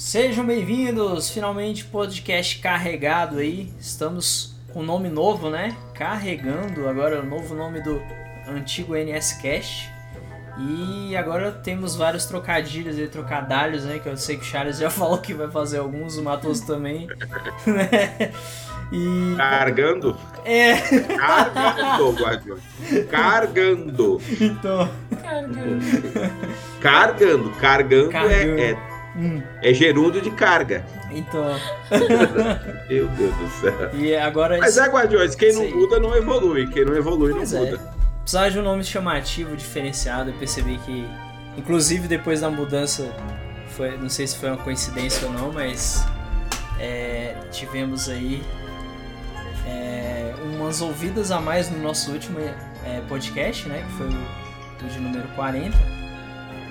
Sejam bem-vindos, finalmente podcast carregado aí. Estamos com nome novo, né? Carregando agora o novo nome do antigo NS Cast. E agora temos vários trocadilhos e trocadalhos, né? Que eu sei que o Charles já falou que vai fazer alguns, o Matos também. Né? E... Cargando? É. Cargando, Guardião. Cargando. Então. Cargando. Cargando. Cargando, Cargando. é, é, hum. é gerúndio de carga. Então. Meu Deus do céu. E agora. Mas é, Guardiões, quem não muda não evolui. Quem não evolui pois não é. muda. Precisava de um nome chamativo, diferenciado. Eu percebi que, inclusive depois da mudança, foi, não sei se foi uma coincidência ou não, mas é, tivemos aí é, umas ouvidas a mais no nosso último é, podcast, né? Que foi o, o, de número 40.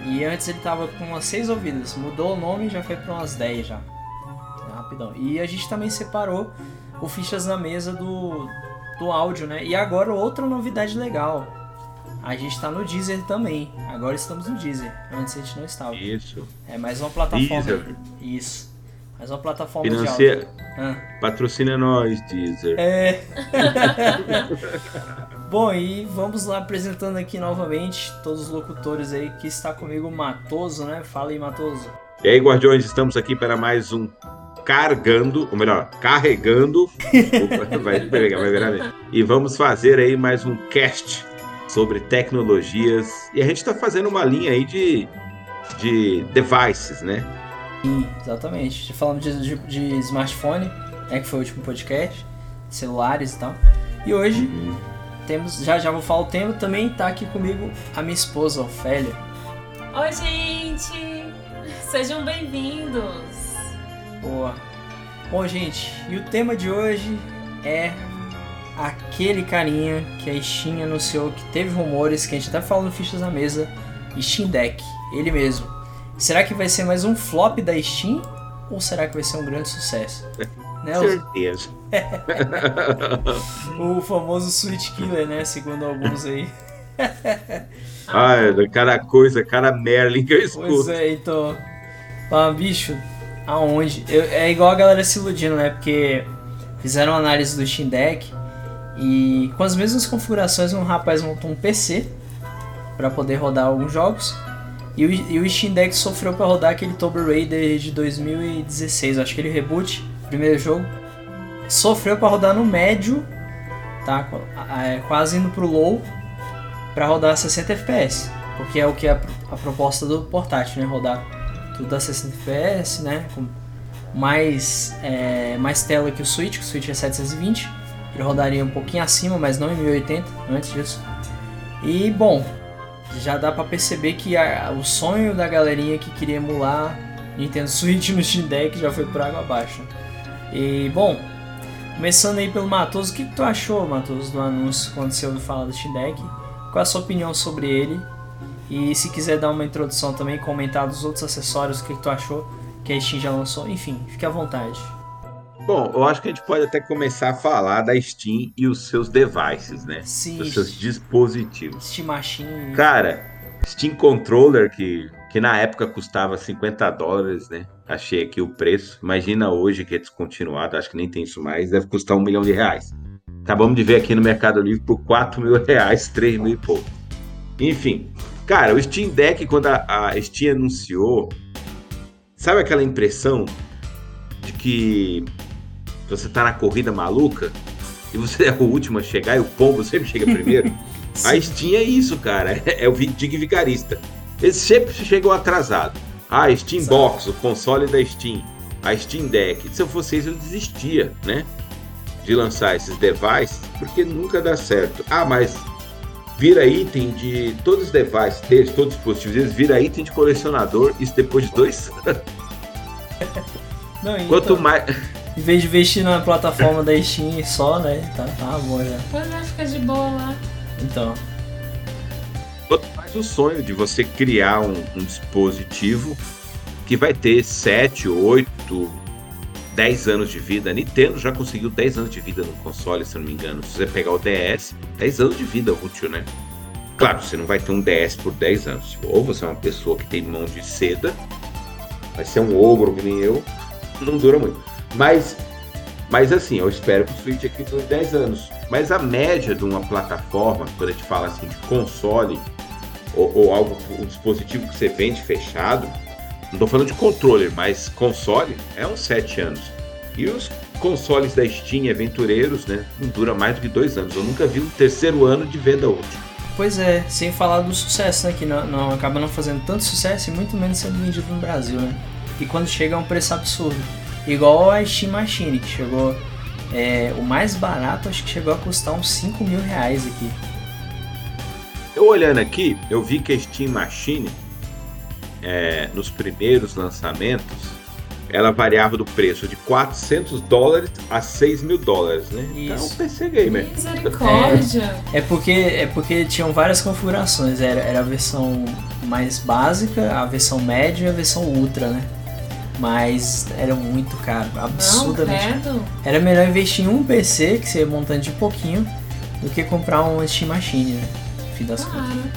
E antes ele tava com umas 6 ouvidas. Mudou o nome e já foi para umas 10 já. Rapidão. E a gente também separou o Fichas na Mesa do, do áudio, né? E agora outra novidade legal. A gente está no Deezer também. Agora estamos no Deezer. Antes a gente não estava. Isso. É mais uma plataforma. Deezer. Isso. Mais uma plataforma Financia... de áudio. Ah. Patrocina nós, Deezer. É. Bom, e vamos lá apresentando aqui novamente todos os locutores aí que está comigo, Matoso, né? Fala aí, Matoso. E aí, Guardiões, estamos aqui para mais um carregando, ou melhor, carregando. vai pegar, vai virar E vamos fazer aí mais um cast sobre tecnologias. E a gente está fazendo uma linha aí de, de devices, né? Sim, exatamente. Falamos de, de, de, smartphone, né, que foi o último podcast, celulares e tal. E hoje uhum. Temos, já já vou falar o tema, também tá aqui comigo a minha esposa, Ofélia. Oi, gente! Sejam bem-vindos! Boa. Bom, gente, e o tema de hoje é aquele carinha que a Steam anunciou que teve rumores, que a gente até falou no Fichas na Mesa, Steam Deck, ele mesmo. Será que vai ser mais um flop da Steam? Ou será que vai ser um grande sucesso? né? Certeza. o famoso Switch Killer, né? Segundo alguns aí. Ai, cada coisa, cada Merlin que eu escuto. Pois é, então. Ah, bicho, aonde? Eu, é igual a galera se iludindo, né? Porque fizeram análise do Steam Deck e com as mesmas configurações um rapaz montou um PC para poder rodar alguns jogos e o, e o Steam Deck sofreu para rodar aquele Tomb Raider de 2016, acho que ele reboot, primeiro jogo. Sofreu para rodar no médio, tá? É, quase indo pro low, para rodar 60 FPS, porque é o que é a, proposta do portátil, né? Rodar tudo a 60 FPS, né? Com mais, é, mais tela que o Switch, que o Switch é 720. Ele rodaria um pouquinho acima, mas não em 1080 antes disso. E bom, já dá para perceber que a, o sonho da galerinha que queria emular Nintendo Switch no Steam Deck já foi por água abaixo. E bom, começando aí pelo Matoso, o que, que tu achou, Matoso, do anúncio quando você ouviu falar do Steam Deck? Qual é a sua opinião sobre ele? E se quiser dar uma introdução também, comentar dos outros acessórios, o que, que tu achou que a Steam já lançou, enfim, fique à vontade. Bom, eu acho que a gente pode até começar a falar da Steam e os seus devices, né? Sim. Os seus dispositivos. Steam Machine. Cara, Steam Controller, que, que na época custava 50 dólares, né? Achei aqui o preço. Imagina hoje que é descontinuado, acho que nem tem isso mais, deve custar um milhão de reais. Acabamos de ver aqui no Mercado Livre por 4 mil reais, 3 mil e pouco. Enfim, cara, o Steam Deck, quando a, a Steam anunciou, sabe aquela impressão de que você tá na corrida maluca e você é o último a chegar e o pombo sempre chega primeiro. a Steam é isso, cara. É, o Dig Vigarista. Eles sempre chegam atrasados. Ah, Steam Box, o console da Steam. A Steam Deck. Se eu fosse isso, eu desistia, né? De lançar esses devices, porque nunca dá certo. Ah, mas vira item de todos os devices deles, todos os dispositivos deles, vira item de colecionador, isso depois de dois anos. Não, então... Quanto mais. Em vez de investir na plataforma da Steam só, né? Tá, tá bom já. Pois é, fica de boa lá. Então. Mais o sonho de você criar um, um dispositivo que vai ter 7, 8, 10 anos de vida. A Nintendo já conseguiu 10 anos de vida no console, se eu não me engano. Se você pegar o DS, 10 anos de vida útil, né? Claro, você não vai ter um DS por 10 anos. Ou você é uma pessoa que tem mão de seda, vai ser um ogro que nem eu, não dura muito. Mas, mas assim, eu espero que o Switch aqui dure 10 anos. Mas a média de uma plataforma, quando a gente fala assim de console, ou, ou algo, um dispositivo que você vende fechado, não estou falando de controller, mas console é uns 7 anos. E os consoles da Steam aventureiros, né, não dura mais do que dois anos. Eu nunca vi um terceiro ano de venda útil. Pois é, sem falar do sucesso, né? Que não, não acaba não fazendo tanto sucesso e muito menos sendo vendido no Brasil, né? E quando chega é um preço absurdo. Igual a Steam Machine, que chegou. É, o mais barato acho que chegou a custar uns 5 mil reais aqui. Eu olhando aqui, eu vi que a Steam Machine, é, nos primeiros lançamentos, ela variava do preço de 400 dólares a 6 mil dólares, né? Então, Isso. Então, PC Gamer. Misericórdia. É porque, é porque tinham várias configurações. Era, era a versão mais básica, a versão média e a versão ultra, né? Mas era muito caro, Não, absurdamente caro. credo. Era melhor investir em um PC, que você ia montando de pouquinho, do que comprar um Steam Machine, né? Fim das contas. Claro.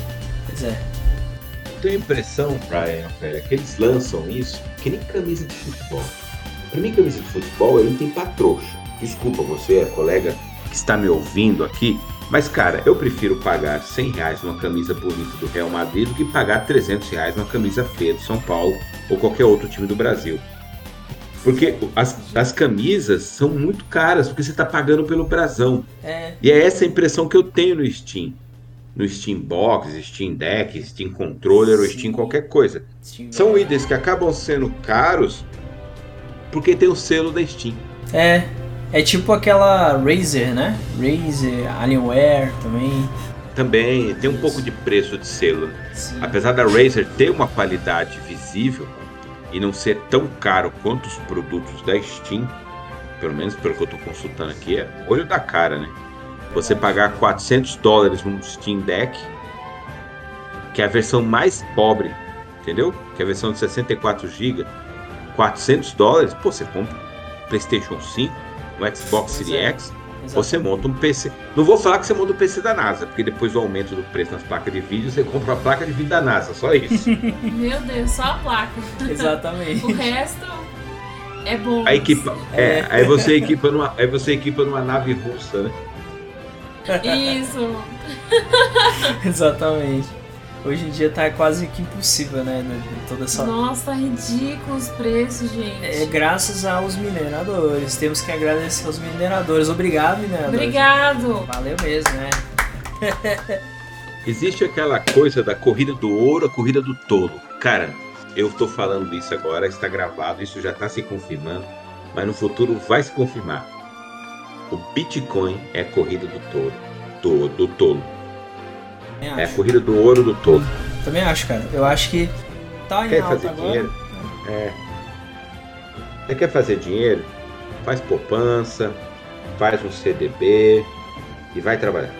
Pois é. Eu tenho a impressão, Brian, velho, que eles lançam isso que nem camisa de futebol. Pra mim, camisa de futebol é item pra trouxa. Desculpa você, colega que está me ouvindo aqui, mas cara, eu prefiro pagar 100 reais numa camisa bonita do Real Madrid do que pagar 300 reais numa camisa feia do São Paulo ou qualquer outro time do Brasil. Porque as, as camisas são muito caras, porque você está pagando pelo brasão. É, E é essa a impressão que eu tenho no Steam. No Steam Box, Steam Deck, Steam Controller ou Sim. Steam qualquer coisa. Steam- São itens que acabam sendo caros porque tem o selo da Steam. É, é tipo aquela Razer, né? Razer, Alienware também. Também tem um pouco de preço de selo. Sim. Apesar da Razer ter uma qualidade visível e não ser tão caro quanto os produtos da Steam, pelo menos pelo que eu estou consultando aqui, é olho da cara, né? Você pagar 400 dólares num Steam Deck, que é a versão mais pobre, entendeu? Que é a versão de 64 GB, 400 dólares, pô, você compra um PlayStation 5, um Xbox Series é. X, você monta um PC. Não vou falar que você monta um PC da NASA, porque depois do aumento do preço nas placas de vídeo, você compra uma placa de vídeo da NASA, só isso. Meu Deus, só a placa. Exatamente. O resto é bom. Aí, equipa, é, aí você equipa numa, aí você equipa numa nave russa, né? Isso. Exatamente. Hoje em dia tá quase que impossível, né? né, Toda essa. Nossa, tá ridículo os preços, gente. É graças aos mineradores. Temos que agradecer aos mineradores. Obrigado, mineradores. Obrigado. Valeu mesmo, né? Existe aquela coisa da corrida do ouro, a corrida do tolo. Cara, eu tô falando isso agora, está gravado, isso já tá se confirmando, mas no futuro vai se confirmar. O Bitcoin é a corrida do tolo. Do, do tolo. É a corrida do ouro do tolo. Também acho, cara. Eu acho que tá em Quer alta fazer agora. dinheiro? É. Você quer fazer dinheiro? Faz poupança, faz um CDB e vai trabalhar.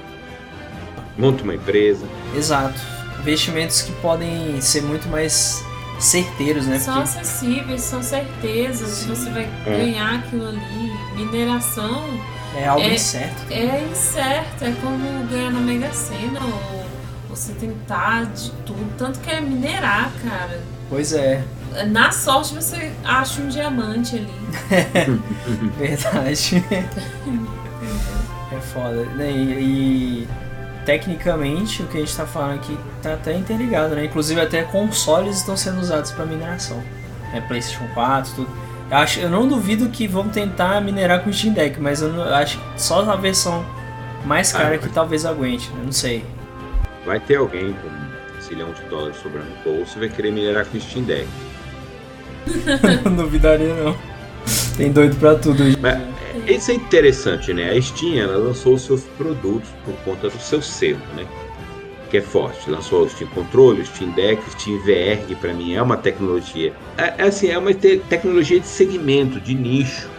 Monta uma empresa. Exato. Investimentos que podem ser muito mais certeiros, né? São Porque acessíveis, são certezas. Sim. Você vai É. ganhar aquilo ali. Mineração é algo É- incerto. é incerto. É como ganhar na Mega Sena ou você tentar de tudo. Tanto que é minerar, cara. Pois é, Na sorte você acha um diamante ali. verdade. é foda. né? E, e tecnicamente o que a gente tá falando aqui tá até interligado, né? Inclusive até consoles estão sendo usados para mineração. É PlayStation 4, tudo. Eu, acho, eu não duvido que vão tentar minerar com o Steam Deck, mas eu, não- eu acho que só a versão mais cara Ah, que talvez aguente, né? Não sei. Vai ter alguém com um zilhão de dólares sobrando no bolso e vai querer minerar com o Steam Deck. não duvidaria não. Tem doido pra tudo. Mas isso é interessante, né? A Steam ela lançou os seus produtos por conta do seu selo, né? Que é forte. Lançou o Steam Controle, o Steam Deck, o Steam VR, que pra mim é uma tecnologia. É, é assim, é uma te- tecnologia de segmento, de nicho.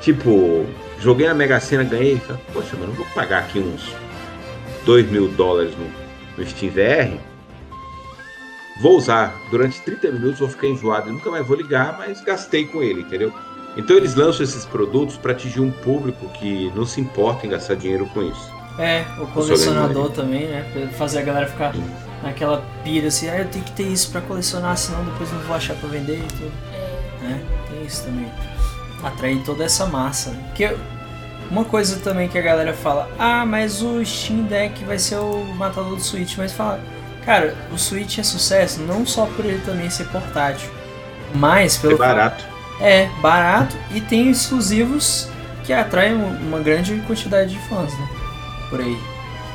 Tipo, joguei na Mega Sena, ganhei. falei, Poxa, mas não vou pagar aqui uns 2 mil dólares no, no Steam VR. Vou usar durante 30 minutos, vou ficar enjoado nunca mais vou ligar, mas gastei com ele, entendeu? Então eles lançam esses produtos para atingir um público que não se importa em gastar dinheiro com isso. É, o colecionador também, né? Pra fazer a galera ficar naquela pira assim, ah, eu tenho que ter isso pra colecionar, senão depois não vou achar pra vender e tudo. né? Tem isso também. Atrair toda essa massa. Né? Porque uma coisa também que a galera fala, ah, mas o Steam Deck vai ser o matador do Switch, mas fala, cara, o Switch é sucesso não só por ele também ser portátil, mas pelo É barato. é barato e tem exclusivos que atraem uma grande quantidade de fãs, né? Por aí.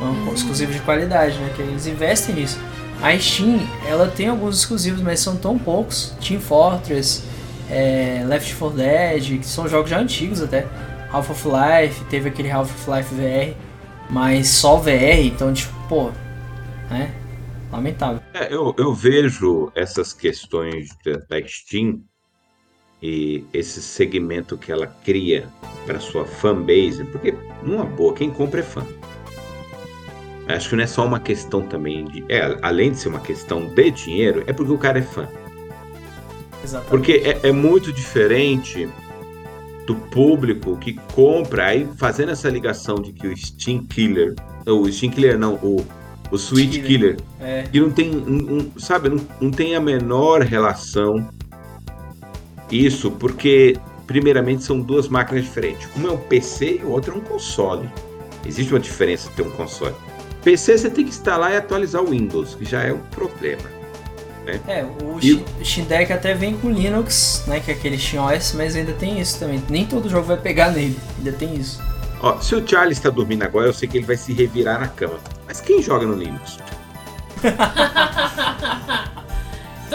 Um exclusivo de qualidade, né? Que eles investem nisso. A Steam, ela tem alguns exclusivos, mas são tão poucos. Team Fortress, é, Left 4 Dead, que são jogos já antigos até. Half-Life, teve aquele Half-Life VR, mas só VR, então tipo, pô, né? Lamentável. É, eu, eu vejo essas questões da Steam e esse segmento que ela cria para sua fanbase, porque, numa boa, quem compra é fã. Acho que não é só uma questão também de. É, além de ser uma questão de dinheiro, é porque o cara é fã. Exatamente. Porque é, é muito diferente do público que compra, aí fazendo essa ligação de que o Steam Killer. O Steam Killer não, o, o Switch Killer. Killer É, que não tem, um- um- sabe, não, não tem a menor relação isso, porque primeiramente são duas máquinas diferentes. Uma é um PC e o outro é um console. Existe uma diferença de ter um console. PC você tem que instalar e atualizar o Windows, que já é um problema. É, o E- Steam- Steam Deck até vem com Linux, né, que é aquele Steam OS, mas ainda tem isso também. Nem todo jogo vai pegar nele, ainda tem isso. Ó, se o Charlie está dormindo agora, eu sei que ele vai se revirar na cama. Mas quem joga no Linux?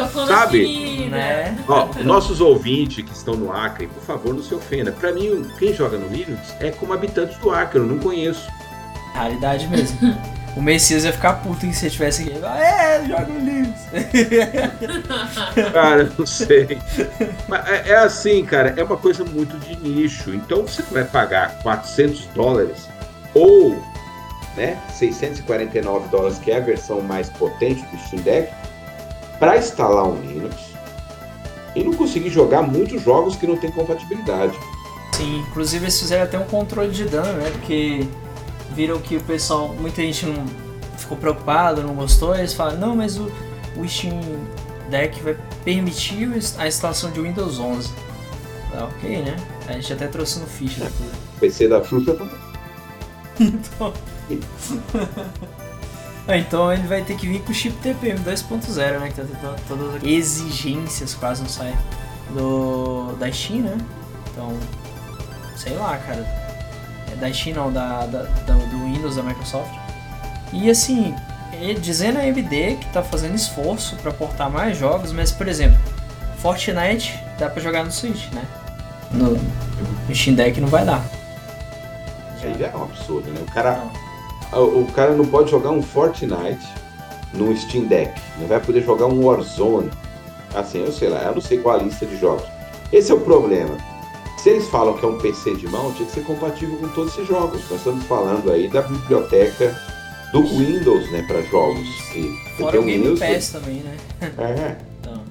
Sabe? ferida. Né? Ó, nossos ouvintes que estão no Acre, por favor, não se ofenda. Para mim, quem joga no Linux é como habitantes do Acre, eu não conheço. Raridade mesmo. o Messias ia ficar puto que se você tivesse aqui. Ah, é, joga no Linux. Cara, não sei. Mas é, é assim, cara, é uma coisa muito de nicho. Então você vai pagar 400 dólares ou né, 649 dólares, que é a versão mais potente do Steam Deck, para instalar um Linux e não conseguir jogar muitos jogos que não tem compatibilidade. Sim, inclusive eles fizeram até um controle de dano, né? Porque viram que o pessoal, muita gente não ficou preocupado, não gostou, eles falaram, não, mas o, o Steam Deck vai permitir a instalação de Windows 11. Ah, ok, né? A gente até trouxe no ficha. O PC da Xuxa Então... Ah, então ele vai ter que vir com o chip TPM 2.0, né? Que tá tendo todas as exigências quase não sai do, da Steam, né? Então, sei lá, cara. É da Steam não, da, da- da- do Windows da Microsoft. E assim, e dizendo a AMD que tá fazendo esforço pra portar mais jogos, mas por exemplo, Fortnite dá pra jogar no Switch, né? No, no Steam Deck não vai dar. Isso aí já é um absurdo, né? O cara, Não. O o cara não pode jogar um Fortnite no Steam Deck. Não vai poder jogar um Warzone. Assim, eu sei lá, eu não sei qual a lista de jogos. Esse é o problema. Se eles falam que é um PC de mão, tinha que ser compatível com todos esses jogos. Nós estamos falando aí da biblioteca do Windows, né, para jogos. E Fora o Game Windows. Pass também, né? É. Então,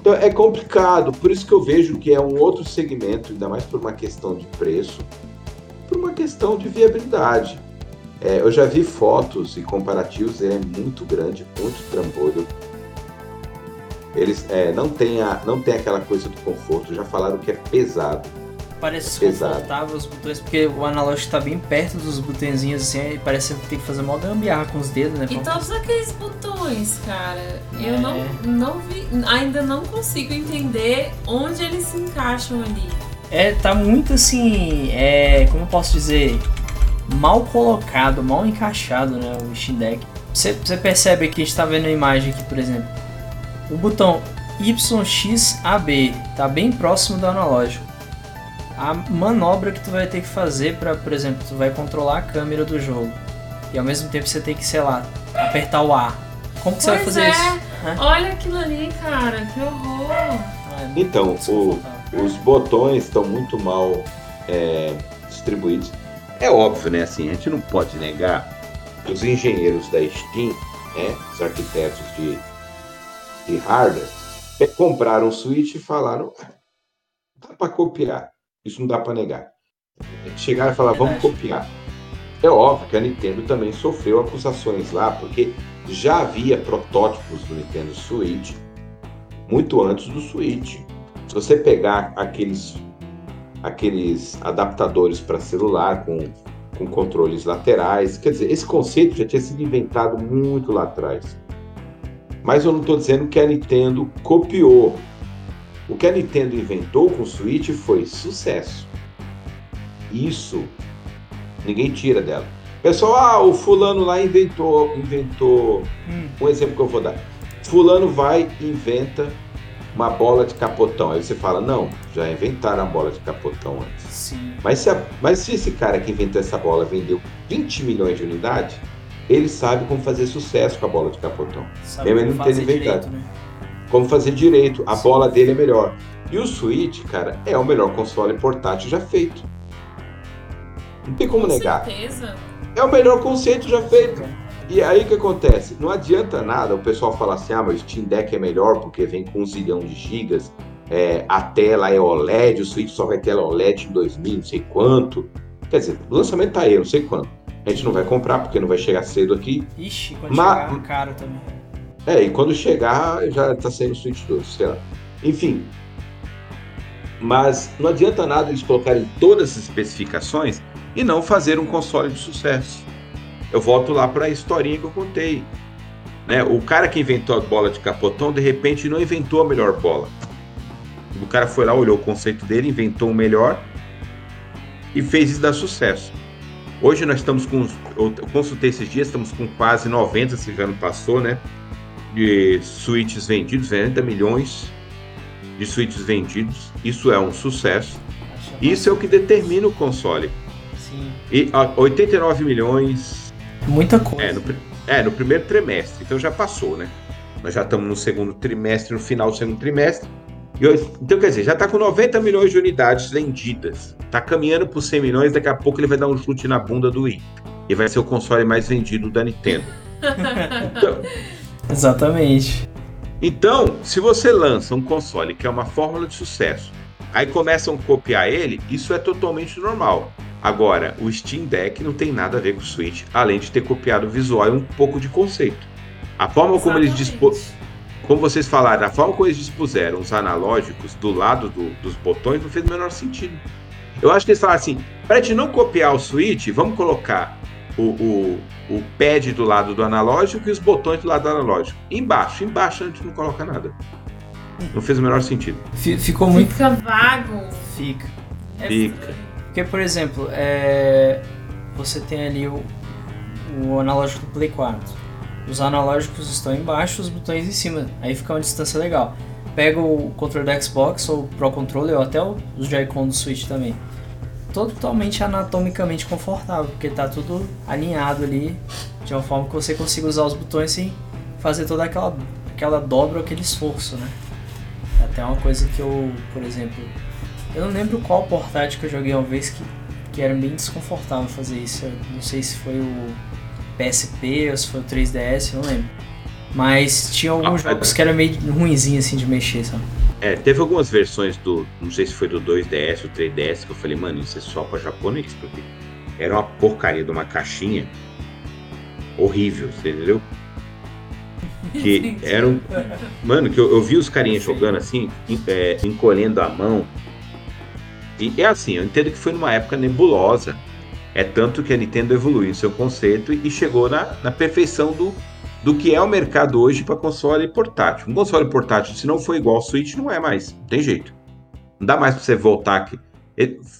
Então é complicado, por isso que eu vejo que é um outro segmento, ainda mais por uma questão de preço, por uma questão de viabilidade. É, eu já vi fotos e comparativos, ele é muito grande, muito trambolho. Eles é, não tem a, não tem aquela coisa do conforto, já falaram que é pesado. parece Pesado. desconfortável os botões, porque o analógico tá bem perto dos botõezinhos assim, aí parece que tem que fazer mó gambiarra com os dedos, né? E todos aqueles botões, cara, É. eu não, não vi, ainda não consigo entender onde eles se encaixam ali. É, tá muito assim, é, como eu posso dizer, mal colocado, mal encaixado, né, o Steam Deck. Você, você percebe que a gente tá vendo a imagem aqui, por exemplo, o botão YXAB tá bem próximo do analógico. A manobra que tu vai ter que fazer para, por exemplo, tu vai controlar a câmera do jogo e ao mesmo tempo você tem que, sei lá, apertar o A. Como que você vai fazer é. isso? Hã? Olha aquilo ali, cara, que horror. Ah, é Então, o, os botões estão muito mal é, distribuídos. É óbvio, né? Assim, a gente não pode negar que os engenheiros da Steam, né, os arquitetos de, de hardware, é, compraram o Switch e falaram: "Ah, dá para copiar. Isso não dá para negar. Chegaram e falaram: vamos copiar. É óbvio que a Nintendo também sofreu acusações lá, porque já havia protótipos do Nintendo Switch muito antes do Switch. Se você pegar aqueles, aqueles adaptadores para celular com, com controles laterais, quer dizer, esse conceito já tinha sido inventado muito lá atrás. Mas eu não estou dizendo que a Nintendo copiou. O que a Nintendo inventou com o Switch foi sucesso. Isso ninguém tira dela. Pessoal, ah, o fulano lá inventou, inventou. Hum. Um exemplo que eu vou dar. Fulano vai e inventa uma bola de capotão. Aí você fala, não, já inventaram a bola de capotão antes. Sim. Mas se, a, mas se esse cara que inventou essa bola vendeu 20 milhões de unidades, ele sabe como fazer sucesso com a bola de capotão. Sabe Mesmo ele não ter inventado. Direito, né? Como fazer direito. A Sim. bola dele é melhor. E o Switch, cara, é o melhor console portátil já feito. Não tem como com negar. Certeza. É o melhor conceito já feito. E aí o que acontece? Não adianta nada o pessoal falar assim, ah, mas o Steam Deck é melhor porque vem com um zilhão de gigas, é, a tela é OLED, o Switch só vai ter OLED em 2000, não sei quanto. Quer dizer, o lançamento tá aí, não sei quanto. A gente não vai comprar porque não vai chegar cedo aqui. Ixi, quando mas... chegar, caro também. É, e quando chegar já tá saindo o Switch 2, sei lá. Enfim. Mas não adianta nada eles colocarem todas as especificações e não fazer um console de sucesso. Eu volto lá para a historinha que eu contei. Né? O cara que inventou a bola de capotão, de repente, não inventou a melhor bola. O cara foi lá, olhou o conceito dele, inventou o melhor e fez isso dar sucesso. Hoje nós estamos com, eu consultei esses dias, estamos com quase 90, se já não passou, né? De suítes vendidos, 90 milhões de suítes vendidos. Isso é um sucesso. Isso é o que determina o console. Sim. E 89 milhões. Muita coisa. É no, é, no primeiro trimestre. Então já passou, né? Nós já estamos no segundo trimestre, no final do segundo trimestre. E, então, quer dizer, já está com 90 milhões de unidades vendidas. Está caminhando para os 100 milhões, daqui a pouco ele vai dar um chute na bunda do Wii. E vai ser o console mais vendido da Nintendo. então, Exatamente. Então, se você lança um console que é uma fórmula de sucesso, aí começam a copiar ele, isso é totalmente normal. Agora, o Steam Deck não tem nada a ver com o Switch, além de ter copiado o visual e um pouco de conceito. A forma Exatamente. como eles dispôs, como vocês falaram, a forma como eles dispuseram os analógicos do lado do, dos botões não fez o menor sentido. Eu acho que eles falaram assim: para a gente não copiar o Switch, vamos colocar o, o, o pad do lado do analógico e os botões do lado do analógico. Embaixo, embaixo a gente não coloca nada. Não fez o menor sentido. Ficou muito. Fica vago. Fica. É Fica. Porque, por exemplo, é... você tem ali o, o analógico do Play 4. Os analógicos estão embaixo, os botões em cima. Aí fica uma distância legal. Pega o controle da Xbox ou o Pro Controller ou até os Joy-Con do Switch também. Totalmente anatomicamente confortável, porque tá tudo alinhado ali de uma forma que você consiga usar os botões sem fazer toda aquela, aquela dobra aquele esforço, né? Até uma coisa que eu, por exemplo, eu não lembro qual portátil que eu joguei uma vez que, que era bem desconfortável fazer isso. Eu não sei se foi o PSP ou se foi o 3DS, eu não lembro. Mas tinha alguns ah, jogos é... que era meio ruimzinho assim de mexer, sabe? É, teve algumas versões do. Não sei se foi do 2DS ou 3DS que eu falei, mano, isso é só pra japonês, porque era uma porcaria de uma caixinha horrível, você entendeu? Que era um. Mano, que eu, eu vi os carinhas jogando assim, é, encolhendo a mão, e é assim, eu entendo que foi numa época nebulosa. É tanto que a Nintendo evoluiu em seu conceito e chegou na, na perfeição do, do que é o mercado hoje para console portátil. Um console portátil, se não for igual ao Switch, não é mais. Não tem jeito. Não dá mais para você voltar aqui.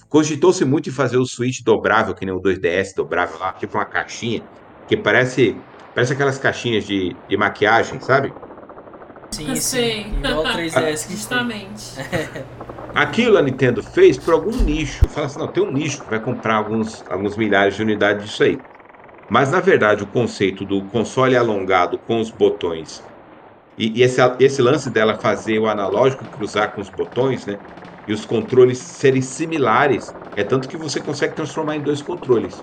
Cogitou-se muito em fazer o Switch dobrável, que nem o 2DS dobrável lá, tipo uma caixinha, que parece parece aquelas caixinhas de, de maquiagem, sabe? Sim, sim. Igual o 3DS Justamente. Aquilo a Nintendo fez por algum nicho. Fala assim, não, tem um nicho que vai comprar alguns, alguns milhares de unidades disso aí. Mas na verdade o conceito do console alongado com os botões e, e esse, esse lance dela fazer o analógico cruzar com os botões, né? E os controles serem similares, é tanto que você consegue transformar em dois controles.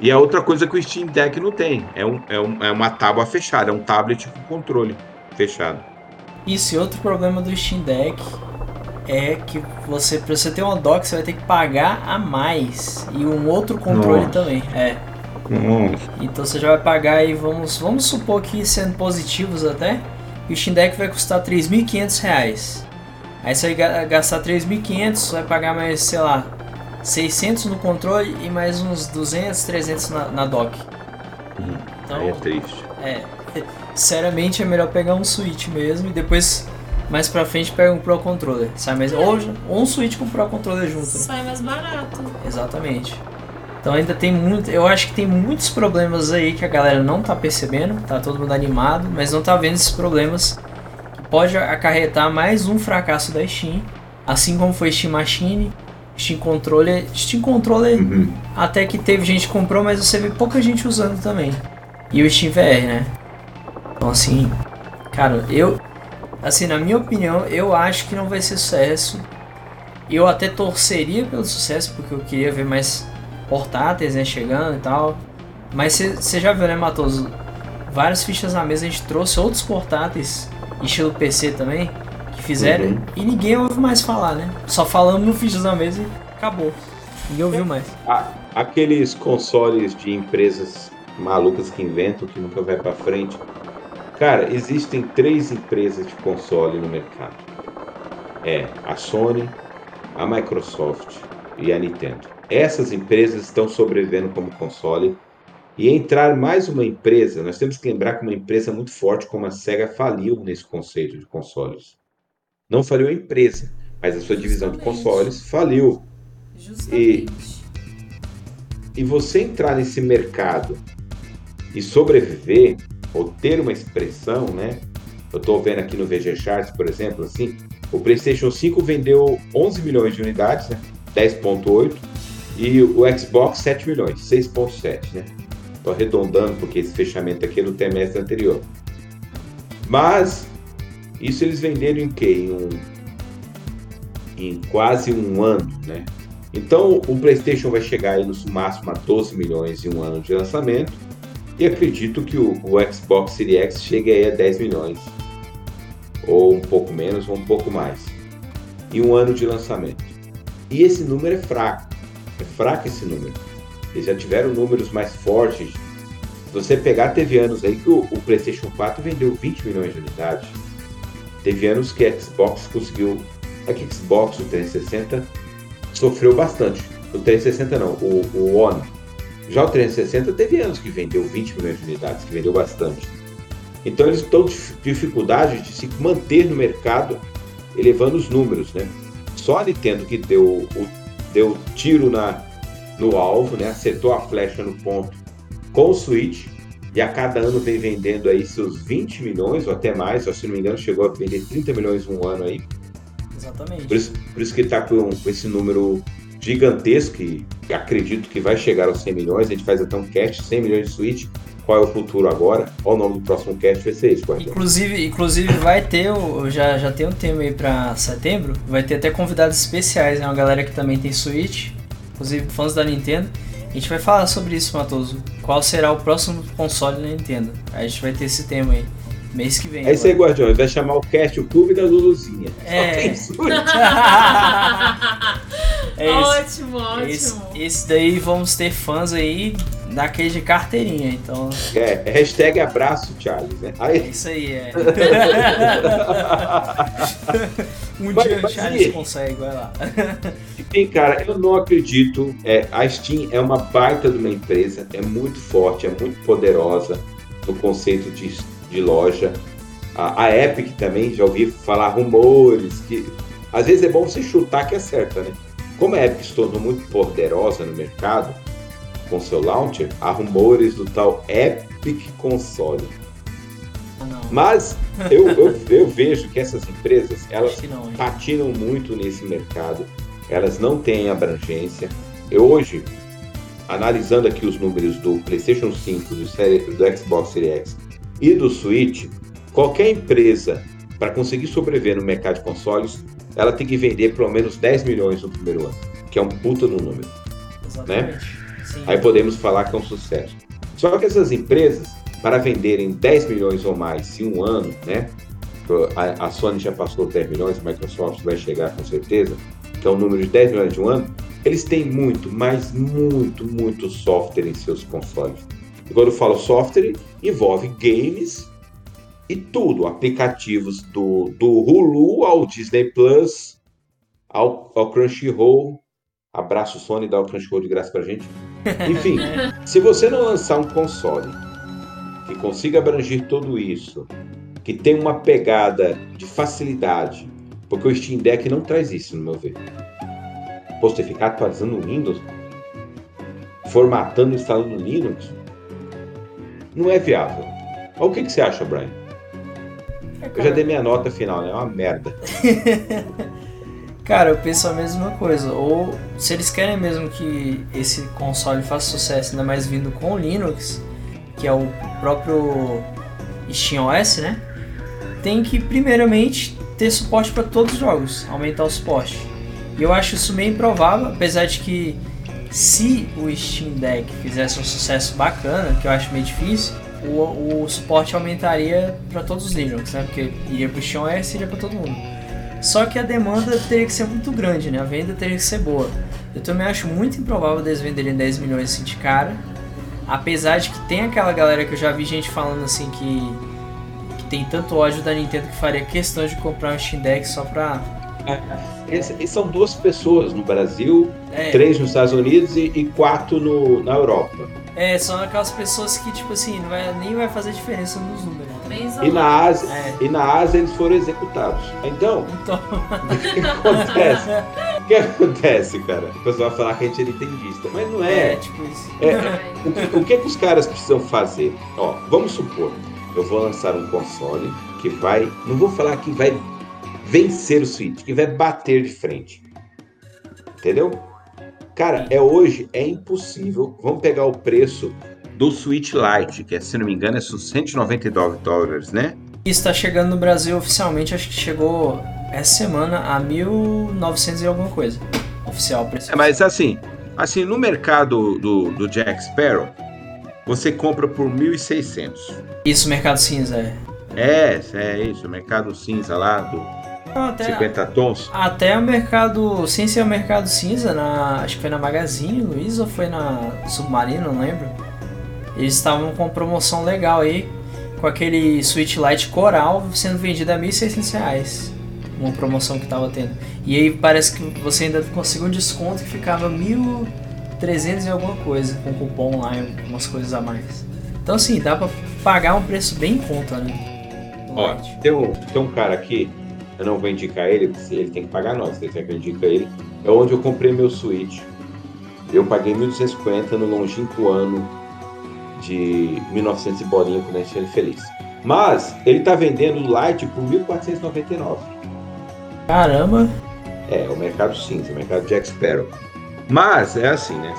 E a outra coisa que o Steam Deck não tem, é, um, é, um, é uma tábua fechada, é um tablet com controle fechado. Isso, e outro problema do Steam Deck é que você, pra você ter uma dock, você vai ter que pagar a mais. E um outro controle Nossa. também. É. Nossa. Então você já vai pagar aí, vamos, vamos supor que sendo positivos até, o Steam Deck vai custar 3.500 reais. Aí você vai gastar 3.500, vai pagar mais, sei lá, 600 no controle e mais uns 200, 300 na, na dock. Uhum. Então, Aí é triste. É, sinceramente é melhor pegar um Switch mesmo e depois mais pra frente pega um Pro Controller. Sai mais, ou, ou um Switch com Pro Controller junto. Né? Sai mais barato. Exatamente. Então ainda tem muito, eu acho que tem muitos problemas aí que a galera não tá percebendo, tá todo mundo animado, mas não tá vendo esses problemas que pode acarretar mais um fracasso da Steam, assim como foi Steam Machine, Steam Controller, Steam Controller uhum. até que teve gente que comprou, mas você vê pouca gente usando também. E o Steam VR, né? Então assim, cara, eu assim, na minha opinião, eu acho que não vai ser sucesso. Eu até torceria pelo sucesso porque eu queria ver mais portáteis, né, chegando e tal. Mas você já viu, né, Matoso? Várias fichas na mesa, a gente trouxe outros portáteis, estilo PC também, que fizeram uhum. e ninguém ouve mais falar, né? Só falamos no fichas na mesa e acabou. Ninguém ouviu mais. Aqueles consoles de empresas malucas que inventam, que nunca vai para frente. Cara, existem três empresas de console no mercado. É a Sony, a Microsoft e a Nintendo. Essas empresas estão sobrevivendo como console. E entrar mais uma empresa, nós temos que lembrar que uma empresa muito forte como a SEGA faliu nesse conceito de consoles. Não faliu a empresa, mas a sua divisão de consoles faliu. Justamente. E, e você entrar nesse mercado e sobreviver, ou ter uma expressão, né? Eu estou vendo aqui no VG Charts, por exemplo, assim, o PlayStation 5 vendeu 11 milhões de unidades, né? 10.8 e o Xbox 7 milhões, 6,7, né? Estou arredondando porque esse fechamento aqui é do trimestre anterior. Mas isso eles venderam em quê? Em, um, em quase um ano, né? Então o PlayStation vai chegar aí no máximo a 12 milhões em um ano de lançamento e acredito que o, o Xbox Series X chegue aí a 10 milhões ou um pouco menos ou um pouco mais em um ano de lançamento. E esse número é fraco. É fraco esse número. Eles já tiveram números mais fortes. Se você pegar, teve anos aí que o, o PlayStation 4 vendeu 20 milhões de unidades. Teve anos que a Xbox conseguiu. A Xbox, o 360, sofreu bastante. O 360 não, o, o One. Já o 360 teve anos que vendeu 20 milhões de unidades, que vendeu bastante. Então eles estão dificuldade de se manter no mercado, elevando os números, né? Só a Nintendo que deu o deu tiro na, no alvo, né? acertou a flecha no ponto com o Switch e a cada ano vem vendendo aí seus 20 milhões ou até mais, se não me engano chegou a vender 30 milhões um ano aí. Exatamente. Por isso, por isso que está com, com, esse número gigantesco e acredito que vai chegar aos 100 milhões, a gente faz até um cast, 100 milhões de Switch, qual é o futuro agora. Qual o nome do próximo cast vai ser Guardião. Inclusive, inclusive vai ter, já, já tem um tema aí pra setembro, vai ter até convidados especiais, né? Uma galera que também tem Switch, inclusive fãs da Nintendo. A gente vai falar sobre isso, Matoso. Qual será o próximo console da Nintendo? A gente vai ter esse tema aí. Mês que vem. É isso aí, Guardião. Vai chamar o cast o Clube da Luluzinha. É. é ótimo, ótimo. Esse, esse, daí vamos ter fãs aí daquele de carteirinha, então. É, hashtag abraço, Charles, né? Aí... É isso aí, é. um mas, dia o Charles consegue, vai lá. Enfim, cara, eu não acredito. É, a Steam é uma baita de uma empresa, é muito forte, é muito poderosa no conceito de, de loja. A, a Epic também, já ouvi falar rumores que às vezes é bom você chutar que acerta, né? Como a Epic se tornou muito poderosa no mercado, com seu launcher, há rumores do tal Epic Console. Não. Mas eu, eu, eu, vejo que essas empresas elas não, patinam muito nesse mercado, elas não têm abrangência. Eu hoje, analisando aqui os números do PlayStation 5, do, série, do Xbox Series X e do Switch, qualquer empresa para conseguir sobreviver no mercado de consoles, ela tem que vender pelo menos 10 milhões no primeiro ano, que é um puta no número. Né? Exatamente. Né? Aí podemos falar que é um sucesso. Só que essas empresas, para venderem 10 milhões ou mais em um ano, né? A, Sony já passou 10 milhões, a Microsoft vai chegar com certeza, que é um número de 10 milhões de um ano, eles têm muito, mas muito, muito software em seus consoles. E quando eu falo software, envolve games e tudo, aplicativos do, do Hulu ao Disney Plus, ao, ao Crunchyroll. Abraço Sony, dá o Crunchyroll de graça pra gente. Enfim, se você não lançar um console que consiga abranger tudo isso, que tem uma pegada de facilidade, porque o Steam Deck não traz isso, no meu ver. Posso ter ficar atualizando o Windows, formatando e instalando o Linux, não é viável. O que, que você acha, Brian? Eu já dei minha nota final, né? É uma merda. Cara, eu penso a mesma coisa. Ou se eles querem mesmo que esse console faça sucesso, ainda mais vindo com Linux, que é o próprio SteamOS, né? Tem que primeiramente ter suporte para todos os jogos, aumentar o suporte. E eu acho isso meio improvável, apesar de que se o Steam Deck fizesse um sucesso bacana, que eu acho meio difícil, o, o suporte aumentaria para todos os Linux, né? Porque iria para o SteamOS e iria para todo mundo. Só que a demanda teria que ser muito grande, né? A venda teria que ser boa. Eu também acho muito improvável eles venderem 10 milhões assim de cara. Apesar de que tem aquela galera que eu já vi gente falando assim que, que tem tanto ódio da Nintendo que faria questão de comprar um Steam Deck só pra é, são duas pessoas no Brasil, é. três nos Estados Unidos e, e, quatro no, na Europa. É, são aquelas pessoas que, tipo assim, não vai, nem vai fazer diferença nos números. E na, Ásia, é. e na Ásia eles foram executados. Então, então... o que acontece? o que acontece, cara? O pessoal vai falar que a gente é nintendista, mas não é. É, tipo isso. É, o, que, o que, que os caras precisam fazer? Ó, vamos supor, eu vou lançar um console que vai, não vou falar que vai vencer o Switch, que vai bater de frente. Entendeu? Cara, é hoje é impossível. Vamos pegar o preço do Switch Lite, que é, se não me engano é 199 dólares, né? Está chegando no Brasil oficialmente, acho que chegou essa semana a 1.900 e alguma coisa. Oficial preço. É, mas assim, assim no mercado do, do Jack Sparrow, você compra por 1.600. Isso, mercado cinza, é. É, é isso, mercado cinza lá do até, 50 tons? Até o mercado, sem ser o mercado cinza, na, acho que foi na Magazine Luiza ou foi na Submarino, não lembro. Eles estavam com promoção legal aí, com aquele Switch Lite Coral sendo vendido a R$ 1.600. Uma promoção que tava tendo. E aí parece que você ainda conseguiu um desconto que ficava 1.300 e alguma coisa, com cupom lá e umas coisas a mais. Então assim, dá pra pagar um preço bem em conta, né? Ó, tem um, tem um cara aqui eu não vou indicar ele, porque ele tem que pagar nós, se que eu indico ele. É onde eu comprei meu Switch. Eu paguei 1.250 no longínquo ano de 1900 e bolinha quando a gente era feliz. Mas ele tá vendendo o Lite por 1.499. Caramba! É, o mercado cinza, o mercado Jack Sparrow. Mas é assim, né?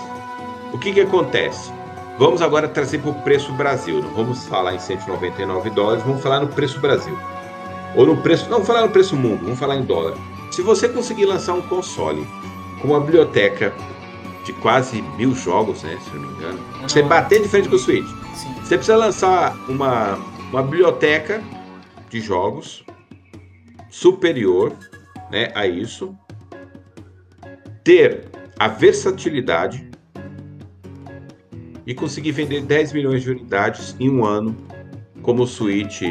O que que acontece? Vamos agora trazer para o preço Brasil. Não vamos falar em 199 dólares, vamos falar no preço Brasil. Ou no preço. Não, vamos falar no preço mundo, vamos falar em dólar. Se você conseguir lançar um console com uma biblioteca de quase mil jogos, né? Se não me engano. Não, você bater de frente com o Switch. Sim. Você precisa lançar uma, uma biblioteca de jogos superior né, a isso. Ter a versatilidade e conseguir vender 10 milhões de unidades em um ano, como o Switch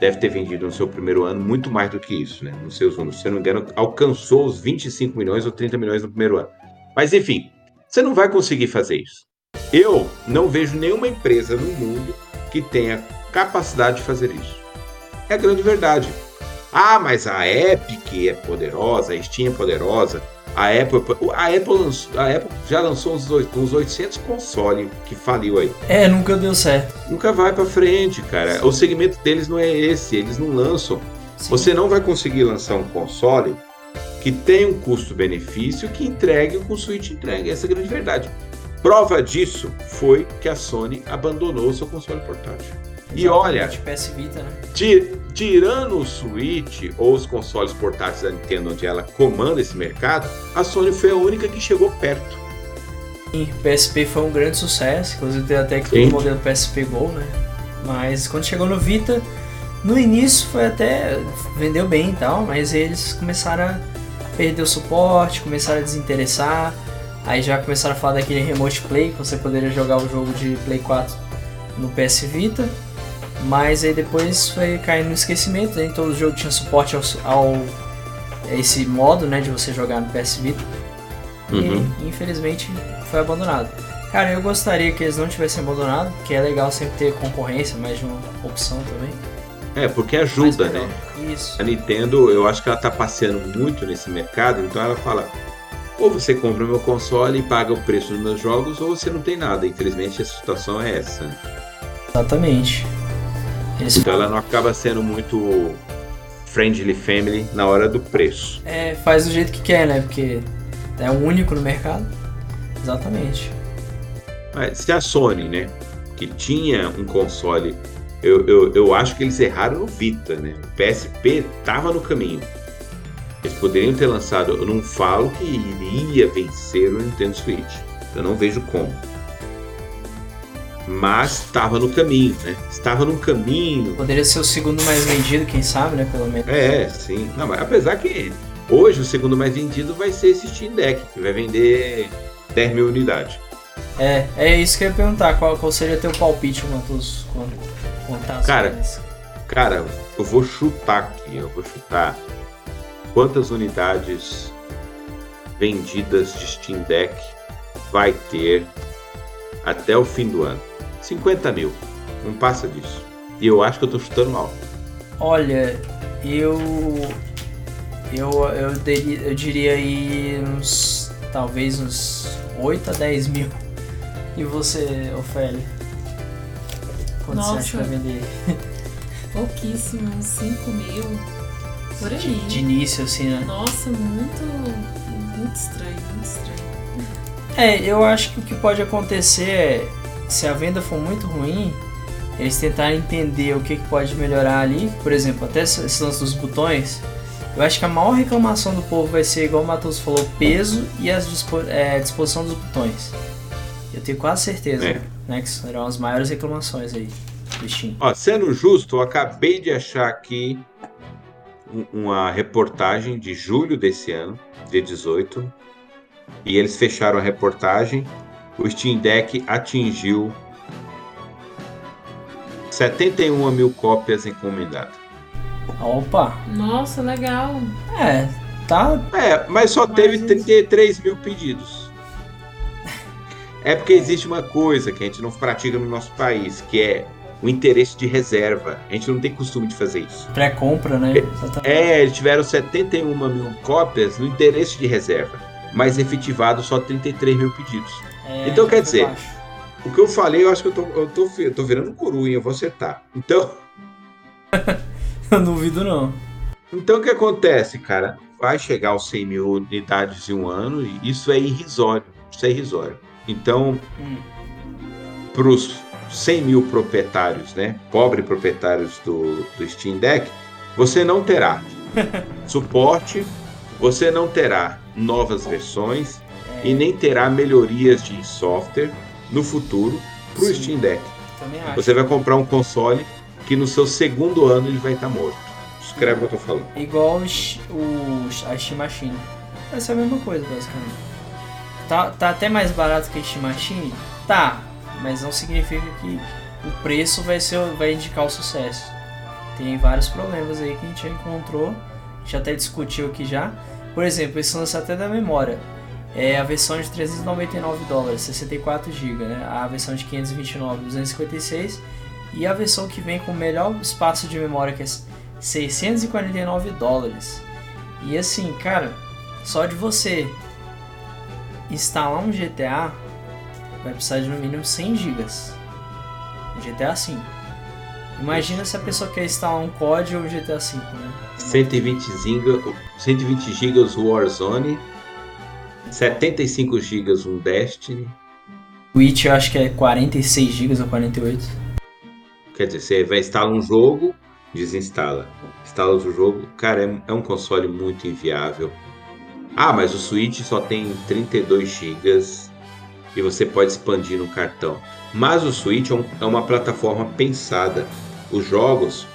deve ter vendido no seu primeiro ano muito mais do que isso, né? Nos seus números. Se eu não me engano, alcançou os 25 milhões ou 30 milhões no primeiro ano. Mas enfim, você não vai conseguir fazer isso. Eu não vejo nenhuma empresa no mundo que tenha capacidade de fazer isso. É a grande verdade. Ah, mas a Epic é poderosa, a Steam é poderosa, a Apple, a Apple, lançou, a Apple já lançou uns, uns 800 consoles que faliu aí. É, nunca deu certo. Nunca vai para frente, cara. Sim. O segmento deles não é esse, eles não lançam. Sim. Você não vai conseguir lançar um console que tenha um custo-benefício que entregue o que o Switch entrega. Essa é a grande verdade. Prova disso foi que a Sony abandonou o seu console portátil. E olha, PS Vita, né? Tirando o Switch ou os consoles portáteis da Nintendo, onde ela comanda esse mercado, a Sony foi a única que chegou perto. Sim, PSP foi um grande sucesso, inclusive tem até que o modelo PSP Go, né? Mas quando chegou no Vita, no início foi até vendeu bem e tal, mas eles começaram a perder o suporte, começaram a desinteressar. Aí já começaram a falar daquele Remote Play, que você poderia jogar o jogo de Play 4 no PS Vita. Mas aí depois foi caindo no esquecimento, nem todo jogo tinha suporte ao, ao esse modo, né, de você jogar no PS Vita. Uhum. E infelizmente foi abandonado. Cara, eu gostaria que eles não tivessem abandonado, que é legal sempre ter concorrência, mais de uma opção também. É, porque ajuda, né? Isso. A Nintendo, eu acho que ela tá passeando muito nesse mercado, então ela fala: ou você compra o meu console e paga o preço dos meus jogos, ou você não tem nada. Infelizmente a situação é essa. Exatamente. Eles Então ela não acaba sendo muito friendly family na hora do preço. É, faz do jeito que quer, né? Porque é o único no mercado. Exatamente. Mas se a Sony, né, que tinha um console, eu, eu, eu acho que eles erraram no Vita, né? O PSP tava no caminho. Eles poderiam ter lançado, eu não falo que iria vencer o Nintendo Switch. Eu não vejo como. Mas estava no caminho, né? Estava no caminho. Poderia ser o segundo mais vendido, quem sabe, né? Pelo menos. É, sim. Não, mas apesar que hoje o segundo mais vendido vai ser esse Steam Deck, que vai vender 10 mil unidades. É, é isso que eu ia perguntar. Qual, qual seria teu palpite quanto os quanto, quanto as Cara? Cara, eu vou chutar aqui, eu vou chutar quantas unidades vendidas de Steam Deck vai ter até o fim do ano. 50 mil, não passa disso. E eu acho que eu tô chutando alto. Olha, eu. Eu, eu, diria, eu diria aí uns. Talvez uns 8 a 10 mil. E você, Ofélia? Quanto você acha que vai Nossa. vender? Pouquíssimo, uns 5 mil. Por aí. De, de início, assim, né? Nossa, muito. Muito estranho, muito estranho. É, eu acho que o que pode acontecer é, se a venda for muito ruim, eles tentarem entender o que, que pode melhorar ali. Por exemplo, até esse lance dos botões. Eu acho que a maior reclamação do povo vai ser, igual o Matheus falou, peso e a dispo, é, disposição dos botões. Eu tenho quase certeza É. né, que serão as maiores reclamações aí do Steam. Ó, sendo justo, eu acabei de achar aqui um- uma reportagem de julho desse ano, dia 18, e eles fecharam a reportagem. O Steam Deck atingiu 71 mil cópias encomendadas. Opa! Nossa, legal. É, tá. É, mas só Mas teve isso- 33 mil pedidos. É porque existe uma coisa que a gente não pratica no nosso país, que é o interesse de reserva. A gente não tem costume de fazer isso. Pré-compra, né? Exatamente. É, eles tiveram 71 mil cópias no interesse de reserva, mas efetivado só 33 mil pedidos. É, então, quer dizer, baixo. O que eu falei, eu acho que eu tô, eu tô, eu tô virando? Eu vou acertar. Então, Eu não duvido não. então o que acontece, cara? Vai chegar aos 100 mil unidades em um ano e isso é irrisório. Isso é irrisório. Então, Hum. para os 100 mil proprietários, né? Pobre proprietários do, do Steam Deck, você não terá suporte, você não terá novas versões e nem terá melhorias de software no futuro para o. Steam Deck. Você vai comprar um console que no seu segundo ano ele vai estar morto. Escreve o que eu tô falando. Igual o, Sh- o, a Steam Machine. Vai ser a mesma coisa, basicamente. Tá, tá até mais barato que a Steam Machine? Tá, mas não significa que o preço vai, ser, vai indicar o sucesso. Tem vários problemas aí que a gente já encontrou, a gente até discutiu aqui já. Por exemplo, esse lance até da memória. É a versão de 399 dólares, 64 GB, né? A versão de 529, 256. E a versão que vem com o melhor espaço de memória, que é 649 dólares. E assim, cara, só de você instalar um GTA vai precisar de no mínimo 100 gigas. Um GTA V. Imagina se a pessoa quer instalar um COD ou um GTA V, né? 120 GB, 120 GB Warzone, 75 GB um Destiny. Switch eu acho que é 46 gigas ou 48. Quer dizer, você vai instalar um jogo, desinstala. Instala outro jogo. Cara, é, é um console muito inviável. Ah, mas o Switch só tem 32 GB e você pode expandir no cartão. Mas o Switch é, um- é uma plataforma pensada. Os jogos.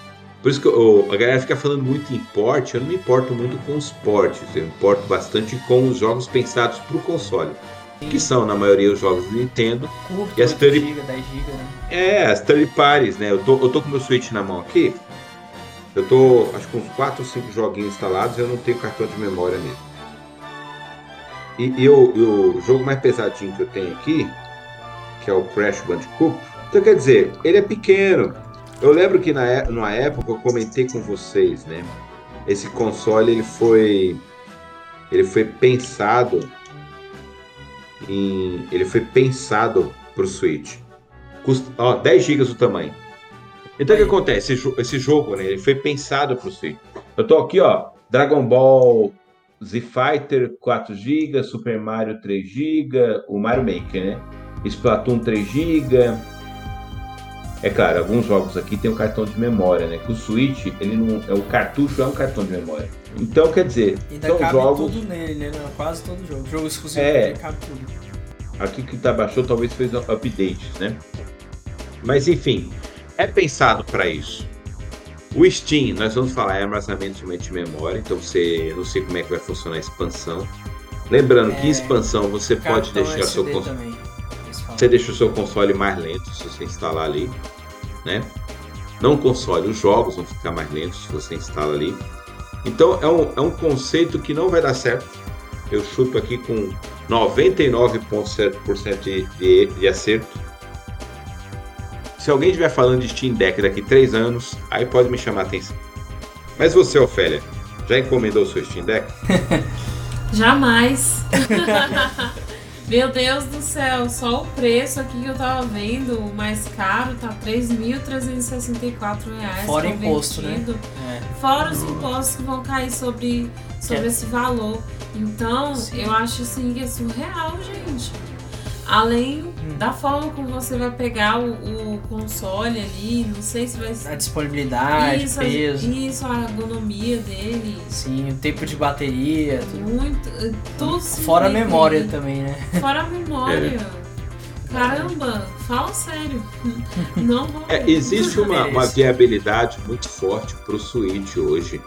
Por isso que eu- a galera fica falando muito em porte. Eu não me importo muito com os portes. Eu me importo bastante com os jogos pensados para o console. que são na maioria os jogos do Nintendo. Curto, E as 8 30 GB, 10 GB, né? É, as third parties, né? Eu tô, eu tô com o meu Switch na mão aqui. Eu tô, acho que uns 4 ou 5 joguinhos instalados eu não tenho cartão de memória nele. E, e o, e o jogo mais pesadinho que eu tenho aqui, que é o Crash Bandicoot, então quer dizer, ele é pequeno. Eu lembro que na, é- numa época eu comentei com vocês, né? Esse console ele foi ele foi pensado em ele foi pensado pro Switch. Custa, ó, 10 GB o tamanho. Então o que acontece? Esse, esse jogo, né, ele foi pensado pro Switch. Eu tô aqui, ó, Dragon Ball Z Fighter 4 GB, Super Mario 3 GB, o Mario Maker, né? Splatoon 3 GB. É claro, alguns jogos aqui tem um cartão de memória, né? Que o Switch, ele não, é o cartucho é um cartão de memória. Então, quer dizer, Ainda são cabe jogos tudo nele, né? Quase todo jogo. Jogo exclusivo É. cabe tudo. aqui que tá baixou talvez fez updates, né? Mas enfim, é pensado para isso. O Steam, nós vamos falar, é armazenamento de memória, então você não sei como é que vai funcionar a expansão. Lembrando que É, expansão você pode deixar seu SD console, eles falam. Você deixa o seu console mais lento se você instalar ali, né? Não o console, os jogos vão ficar mais lentos se você instala ali. Então é um, é um conceito que não vai dar certo. Eu chuto aqui com 99,7% de, de, de acerto. Se alguém estiver falando de Steam Deck daqui 3 anos, aí pode me chamar a atenção. Mas você, Ofélia, já encomendou o seu Steam Deck? Jamais. Meu Deus do céu, só o preço aqui que eu tava vendo, o mais caro, tá 3.364 reais. Fora imposto, né? É. Fora os impostos que vão cair sobre, sobre É. esse valor. Então, Sim. eu acho assim que é surreal, gente. Além Hum. da forma como você vai pegar o, o console ali, não sei se vai A disponibilidade, isso, peso. isso, a ergonomia dele, Sim, o tempo de bateria. tudo. muito, tudo se Fora a memória aí. também, né? Fora a memória. Caramba, fala sério. Não vou. É, existe uma, uma viabilidade muito forte para o Switch hoje.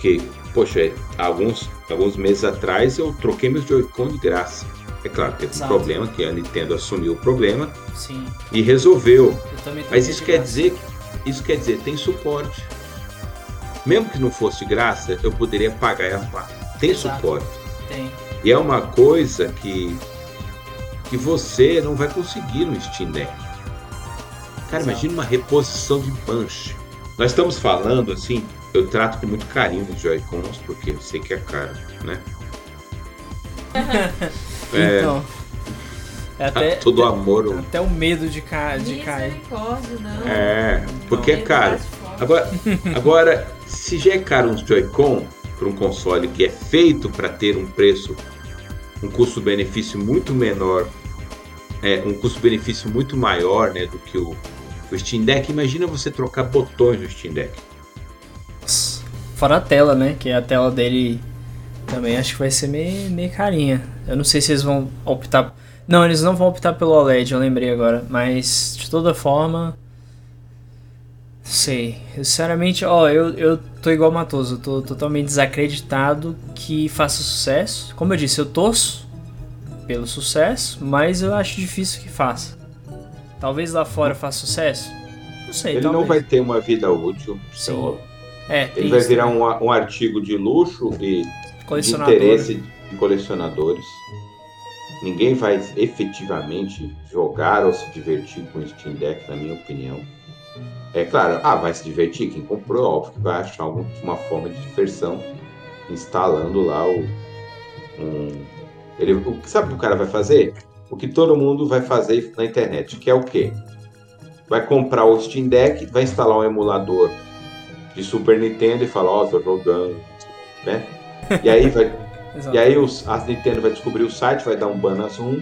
Que, poxa, é, alguns, alguns meses atrás eu troquei meus Joy-Con de graça. É claro, teve um Exato. problema que a Nintendo assumiu o problema Sim. e resolveu. Mas isso quer graça. dizer, isso quer dizer, tem suporte. Mesmo que não fosse de graça, eu poderia pagar e arrumar. Tem Exato. suporte. Tem. E é uma coisa que, que você não vai conseguir no Steam Deck. Cara, Exato. imagina uma reposição de punch. Nós estamos falando assim, eu trato com muito carinho os Joy-Cons, porque eu sei que é caro, né? É. Então. É até, Todo amor. até o medo de, ca... de cair. Não. É, porque é Ele caro. Agora, agora se já é caro um Joy-Con para um console que é feito para ter um preço, um custo-benefício muito menor, é, um custo-benefício muito maior né, do que o, o Steam Deck, imagina você trocar botões no Steam Deck. Fora a tela, né? Que a tela dele também acho que vai ser meio, meio carinha. Eu não sei se eles vão optar. Não, eles não vão optar pelo OLED, eu lembrei agora. Mas de toda forma. Sei. Eu, sinceramente, ó, eu, eu tô igual o Matoso. Eu tô totalmente desacreditado que faça sucesso. Como eu disse, eu torço pelo sucesso, mas eu acho difícil que faça. Talvez lá fora faça sucesso. Não sei, Ele talvez. não vai ter uma vida útil. Sim. então, É, ele vai virar um, um artigo de luxo e de interesse de colecionadores. Ninguém vai efetivamente jogar ou se divertir com o Steam Deck, na minha opinião. É claro, ah, vai se divertir. Quem comprou, óbvio que vai achar uma forma de diversão instalando lá o. Um, ele, o, sabe o que o cara vai fazer? O que todo mundo vai fazer na internet, que é o quê? Vai comprar o Steam Deck, vai instalar um emulador de Super Nintendo e falar, ó, tô jogando, né? E aí vai e aí os, a Nintendo vai descobrir o site, vai dar um ban as ROM.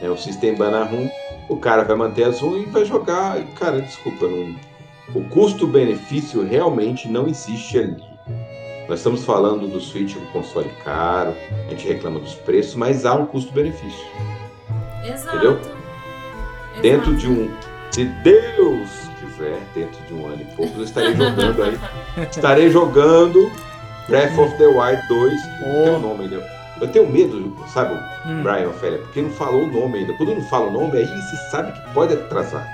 É, o System ban a ROM. O cara vai manter as ROM e vai jogar. E, cara, desculpa, não, o custo-benefício realmente não existe ali. Nós estamos falando do Switch, um console caro, a gente reclama dos preços, mas há um custo-benefício. Exato. Entendeu? Exato. Dentro de um. Se Deus dentro de um ano e pouco, eu estarei jogando aí. Estarei jogando Breath of the Wild 2, que Oh. tem um nome, né? Eu tenho medo, sabe, Hum. Brian Ofélia, porque não falou o nome ainda. Quando não fala o nome, aí se sabe que pode atrasar.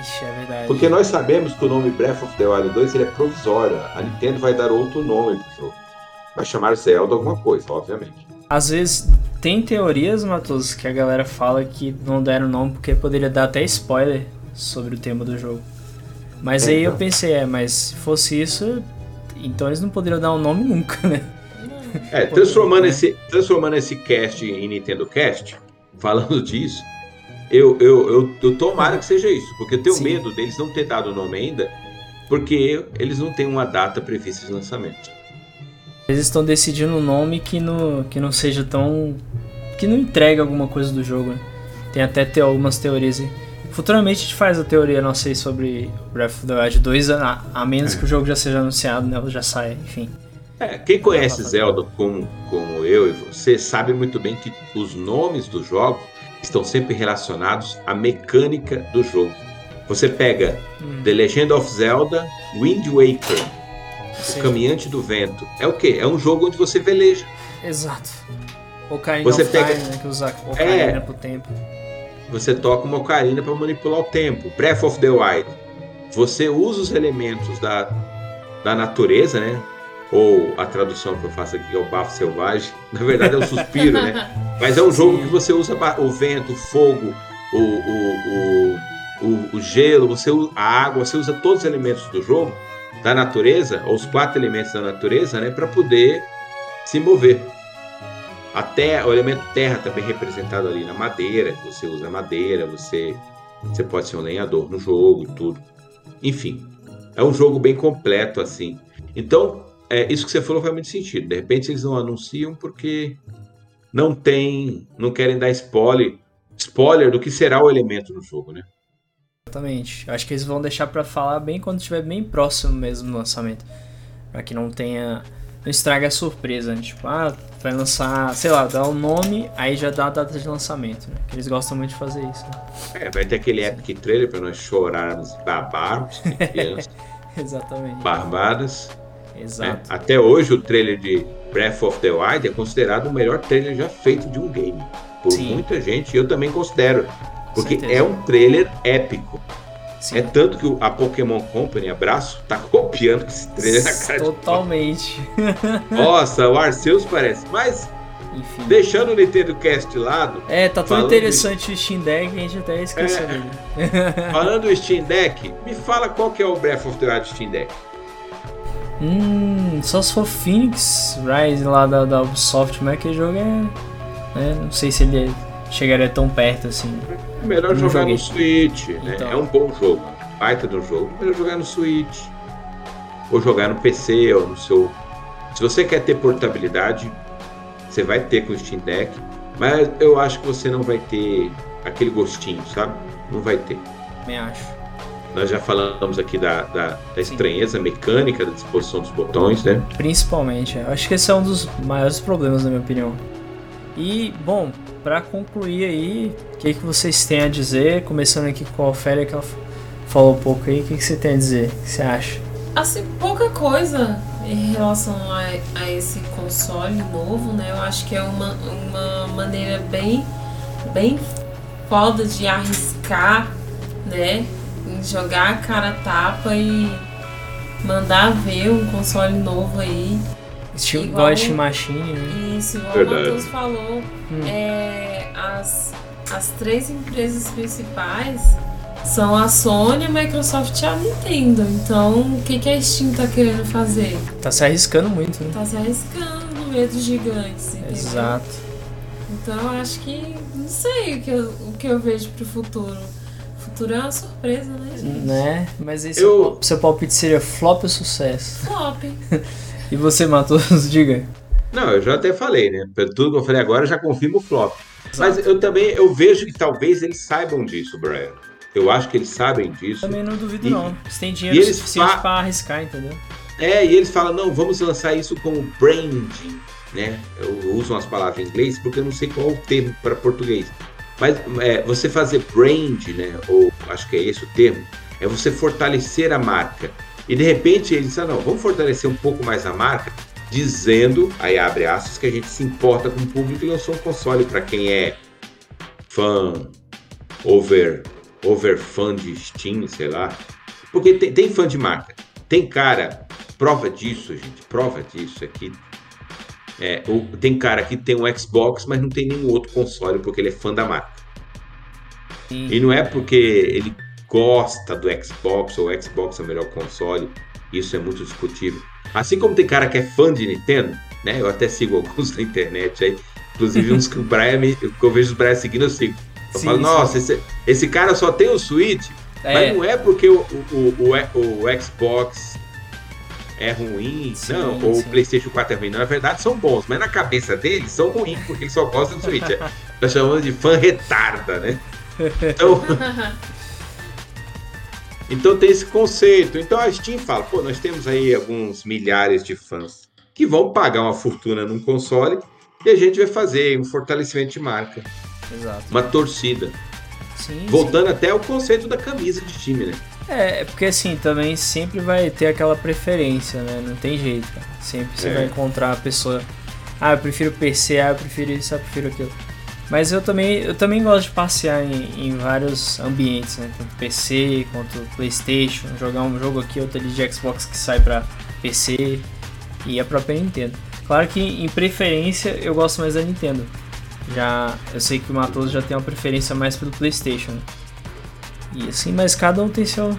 Ixi, é verdade. Porque nós sabemos que o nome Breath of the Wild 2 ele é provisório. A Nintendo vai dar outro nome pro jogo. Vai chamar Zelda alguma coisa, obviamente. Às vezes tem teorias, Matos, que a galera fala que não deram nome porque poderia dar até spoiler sobre o tema do jogo. Mas aí eu pensei, é, mas se fosse isso, então eles não poderiam dar um nome nunca, né? É, transformando esse, transformando esse cast em Nintendo Cast, falando disso, eu, eu, eu, eu tomara que seja isso, porque eu tenho Sim. medo deles não ter dado o nome ainda, porque eles não têm uma data prevista de lançamento. Eles estão decidindo um nome que não, que não seja tão. que não entregue alguma coisa do jogo, né? Tem até te- algumas teorias aí. Futuramente a gente faz a teoria nossa aí sobre Breath of the Wild 2, a, a menos que o jogo já seja anunciado, né? Ou já saia, enfim. É, quem conhece Zelda como, como eu e você sabe muito bem que os nomes dos jogos estão sempre relacionados à mecânica do jogo. Você pega Hum. The Legend of Zelda, Wind Waker, Sim. O Caminhante do Vento. É o quê? É um jogo onde você veleja. Exato. Ocarina Você of pega- Time, né? Que usa Ocarina É. pro tempo. Você toca uma ocarina para manipular o tempo. Breath of the Wild. Você usa os elementos da, da natureza, né? Ou a tradução que eu faço aqui é o bafo selvagem. Na verdade é o suspiro, né? Mas é um jogo Sim. que você usa o vento, o fogo, o, o, o, o, gelo, você a água, você usa todos os elementos do jogo, da natureza, ou os quatro elementos da natureza, né? Para poder se mover. Até o elemento terra também representado ali na madeira, você usa madeira, você, você pode ser um lenhador no jogo e tudo. Enfim, é um jogo bem completo assim. Então, é, isso que você falou faz muito sentido. De repente eles não anunciam porque não tem, não querem dar spoiler, spoiler do que será o elemento no jogo, né? Exatamente. Acho que eles vão deixar pra falar bem quando estiver bem próximo mesmo do lançamento. Pra que não tenha. Não estrague a surpresa, né? Tipo, ah, vai lançar, sei lá, dá o nome, aí já dá a data de lançamento, né? Que eles gostam muito de fazer isso. Né? É, vai ter aquele epic trailer para nós chorarmos babarmos, crianças Exatamente. barbadas. né? Exato. Até hoje o trailer de Breath of the Wild é considerado o melhor trailer já feito de um game. Por Sim. muita gente, eu também considero. Porque é um trailer épico. Sim. É tanto que a Pokémon Company, abraço, tá copiando esse trailer na cara Totalmente. Nossa, o Arceus parece. Mas, Enfim. deixando o Nintendo Cast de lado, É, tá tão interessante o Steam Deck que a gente até esqueceu É. dele. falando do Steam Deck, me fala qual que é o Breath of the Wild Steam Deck. Hum, só se for Phoenix Rise lá da, da Ubisoft, mas aquele jogo é. né, não sei se ele chegaria tão perto assim. É melhor jogar joguei. no Switch, né? Então. É um bom jogo. Baita do jogo. Melhor jogar no Switch. Ou jogar no PC ou no seu. Se você quer ter portabilidade, você vai ter com o Steam Deck. Mas eu acho que você não vai ter aquele gostinho, sabe? Não vai ter. Também acho. Nós já falamos aqui da, da, da estranheza mecânica da disposição dos botões, né? Principalmente. eu Acho que esse é um dos maiores problemas, na minha opinião. E, bom, pra concluir aí, o que, que vocês têm a dizer? Começando aqui com a Ofélia, que ela falou um pouco aí. O que, que você tem a dizer? O que você acha? Assim, pouca coisa em relação a, a esse console novo, né? Eu acho que é uma, uma maneira bem, bem foda de arriscar, né? Em jogar a cara tapa e mandar ver um console novo aí. Estilo Igual- Ghost Machine, né? Isso, igual Verdade. o Matheus falou, Hum. é, as, as três empresas principais são a Sony, a Microsoft e a Nintendo. Então, o que, que a Steam tá querendo fazer? Tá se arriscando muito, né? Tá se arriscando no meio dos gigantes, entendeu? Exato. Então, eu acho que, não sei o que eu, o que eu vejo pro futuro. O futuro é uma surpresa, né, gente? Né? Mas aí Eu- seu palpite seria flop ou sucesso? Flop. E você, Matos, diga. Não, eu já até falei, né? Pelo tudo que eu falei agora, eu já confirmo o flop. Mas eu também eu vejo que talvez eles saibam disso, Brian. Eu acho que eles sabem disso. Também não duvido, E- não. Você tem dinheiro eles suficiente fa- pra arriscar, entendeu? É, e eles falam, não, vamos lançar isso como branding, né? Eu uso umas palavras em inglês porque eu não sei qual é o termo para português. Mas é, você fazer brand, né? Ou acho que é esse o termo, é você fortalecer a marca. E de repente eles disseram, não, vamos fortalecer um pouco mais a marca dizendo, aí abre aspas, que a gente se importa com o público e lançou um console para quem é fã, over, over fã de Steam, sei lá. Porque tem, tem fã de marca. Tem cara, prova disso, gente, prova disso aqui. É, é tem cara que tem um Xbox, mas não tem nenhum outro console porque ele é fã da marca. Sim. E não é porque ele gosta do Xbox ou o Xbox é o melhor console. Isso é muito discutível. Assim como tem cara que é fã de Nintendo, né? Eu até sigo alguns na internet aí. Inclusive uns que o Brian me, que eu vejo os Brian seguindo, eu sigo. Eu sim, falo, nossa, esse, esse, cara só tem o Switch, é. mas não é porque o, o, o, o Xbox é ruim, sim, não, ou o PlayStation 4 é ruim. Não, na verdade são bons, mas na cabeça deles são ruins, porque eles só gostam do Switch. Nós chamamos de fã retarda, né? Então, então tem esse conceito. Então a Steam fala, pô, nós temos aí alguns milhares de fãs que vão pagar uma fortuna num console e a gente vai fazer um fortalecimento de marca. Exato. Uma torcida. Sim, Voltando sim. até ao conceito da camisa de time, né? É, é, porque assim, também sempre vai ter aquela preferência, né? Não tem jeito, cara. Sempre você é. vai encontrar a pessoa. Ah, eu prefiro PC, ah, eu prefiro isso, ah, eu prefiro aquilo. Mas eu também, eu também gosto de passear em, em vários ambientes, né? Tanto PC quanto PlayStation, jogar um jogo aqui, outro ali de Xbox que sai para PC e a própria Nintendo. Claro que em preferência eu gosto mais da Nintendo. Já eu sei que o Matoso já tem uma preferência mais pelo PlayStation. Né? E assim, mas cada um tem seu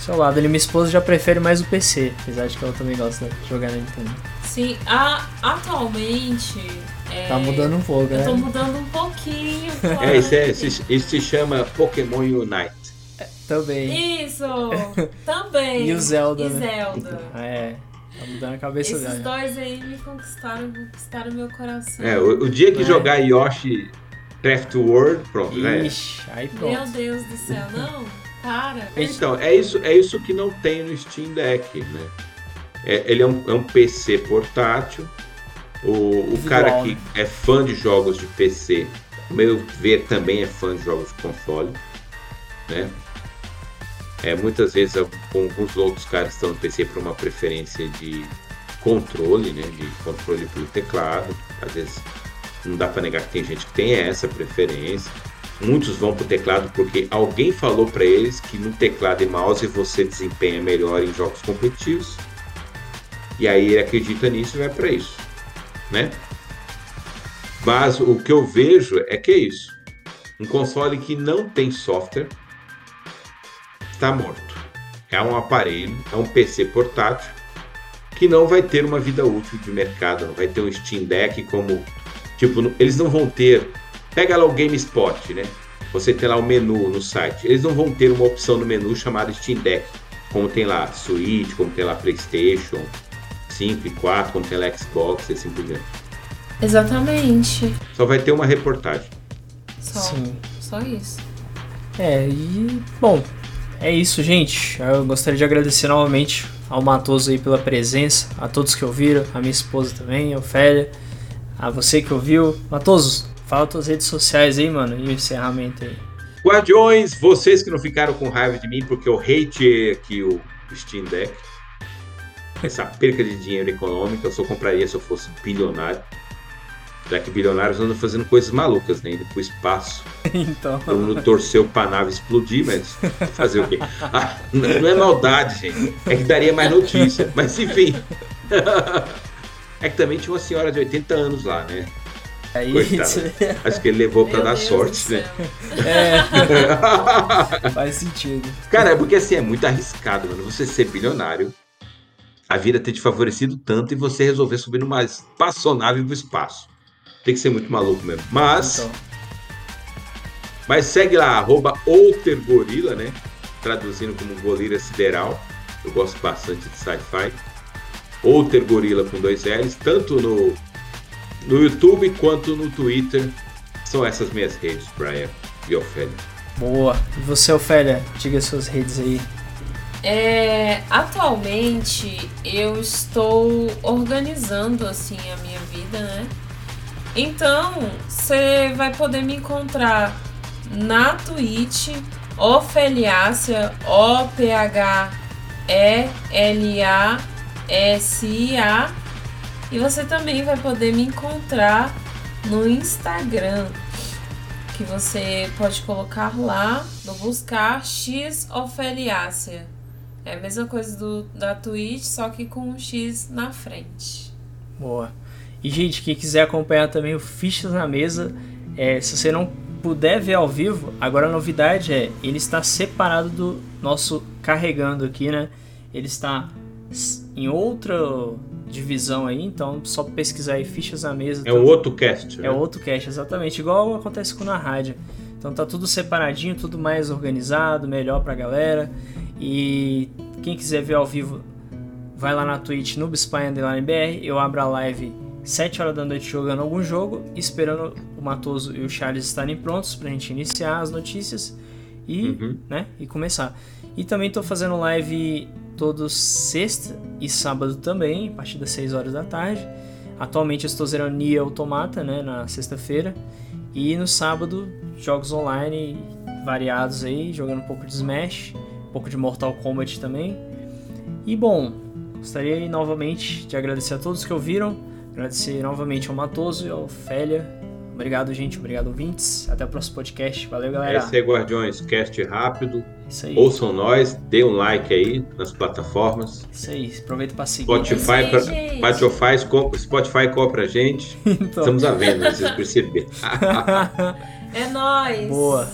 seu lado. Ele minha esposa já prefere mais o PC, apesar de que ela também gosta de jogar na Nintendo. Sim, a, atualmente é, tá mudando um pouco, eu né? tô mudando um pouquinho. É, isso, é, isso, isso se chama Pokémon Unite. É, também. Isso! também. E o Zelda. E né? Zelda. É. Tá mudando a cabeça Esses dela. Esses dois aí me conquistaram, conquistaram meu coração. É, o, o dia que é. jogar Yoshi Craft World, pronto, né? Ixi, aí pronto. Meu Deus do céu, não, para. Então, é isso, é isso que não tem no Steam Deck, né? É, ele é um, é um PC portátil. O, o cara que é fã de jogos de PC, meu ver, também é fã de jogos de console, né? É, muitas vezes alguns outros caras estão no PC por uma preferência de controle, né? De controle pelo teclado. Às vezes não dá para negar que tem gente que tem essa preferência. Muitos vão para o teclado porque alguém falou para eles que no teclado e mouse você desempenha melhor em jogos competitivos. E aí acredita nisso e vai para isso, né? Mas o que eu vejo é que é isso. Um console que não tem software está morto. É um aparelho, é um PC portátil que não vai ter uma vida útil de mercado, não vai ter um Steam Deck como tipo, eles não vão ter. Pega lá o GameSpot, né? Você tem lá o menu no site. Eles não vão ter uma opção no menu chamada Steam Deck, como tem lá Switch, como tem lá PlayStation 5 e 4, como tem lá Xbox e assim por diante. Exatamente. Só vai ter uma reportagem. Só. Sim. Só isso. É, e bom, é isso, gente. Eu gostaria de agradecer novamente ao Matoso aí pela presença, a todos que ouviram, a minha esposa também, a Ofélia, a você que ouviu. Matoso, fala tuas redes sociais aí, mano, e o encerramento aí. Guardiões, vocês que não ficaram com raiva de mim porque eu hate aqui o Steam Deck, essa perca de dinheiro econômico, eu só compraria se eu fosse bilionário. Já que bilionários andam fazendo coisas malucas, né? Indo pro espaço. Então. Todo mundo torceu pra nave explodir, mas fazer o quê? Ah, não é maldade, gente. É que daria mais notícia. Mas enfim. É que também tinha uma senhora de 80 anos lá, né? É isso. Acho que ele levou para dar Deus sorte, né? É. Faz sentido. Cara, é porque assim, é muito arriscado, mano. Você ser bilionário, a vida ter te favorecido tanto e você resolver subir numa espaçonave pro espaço. Tem que ser muito maluco mesmo. Mas. Então. Mas segue lá, arroba Outergorila, né? Traduzindo como Gorila Sideral. Eu gosto bastante de sci-fi. Outergorila com dois L's, tanto no, no YouTube quanto no Twitter. São essas minhas redes, Brian e Ofélia. Boa. E você, Ofélia? Diga suas redes aí. É, atualmente eu estou organizando assim a minha vida, né? Então, você vai poder me encontrar na Twitch, Ofeliácia, O-P-H-E-L-A-S-I-A. E você também vai poder me encontrar no Instagram, que você pode colocar lá no buscar X Oferiácea. É a mesma coisa do, da Twitch, só que com um X na frente. Boa. E, gente, quem quiser acompanhar também o Fichas na Mesa, é, se você não puder ver ao vivo, agora a novidade é, ele está separado do nosso carregando aqui, né? Ele está em outra divisão aí, então só pesquisar aí Fichas na Mesa. É o outro cast. É né? outro cast, exatamente. Igual acontece com na rádio. Então tá tudo separadinho, tudo mais organizado, melhor pra galera. E quem quiser ver ao vivo, vai lá na Twitch, no Underline BR. Eu abro a live 7 horas da noite jogando algum jogo, esperando o Matoso e o Charles estarem prontos pra gente iniciar as notícias e, uhum. né, e começar. E também tô fazendo live todos sexta e sábado também, a partir das 6 horas da tarde. Atualmente eu estou zerando Nier Automata, né, na sexta-feira. E no sábado, jogos online variados aí, jogando um pouco de Smash pouco de Mortal Kombat também. E bom, gostaria novamente de agradecer a todos que ouviram, agradecer novamente ao Matoso e ao Félia. Obrigado, gente. Obrigado, ouvintes. Até o próximo podcast. Valeu, galera. É isso aí, Guardiões. Cast rápido. Isso aí. Ouçam nós. Dê um like aí nas plataformas. Isso aí. Aproveita para seguir. Spotify, aí, pra, Spotify, compra, Spotify compra a gente. então. Estamos à venda, vocês perceberam. é nóis. Boa.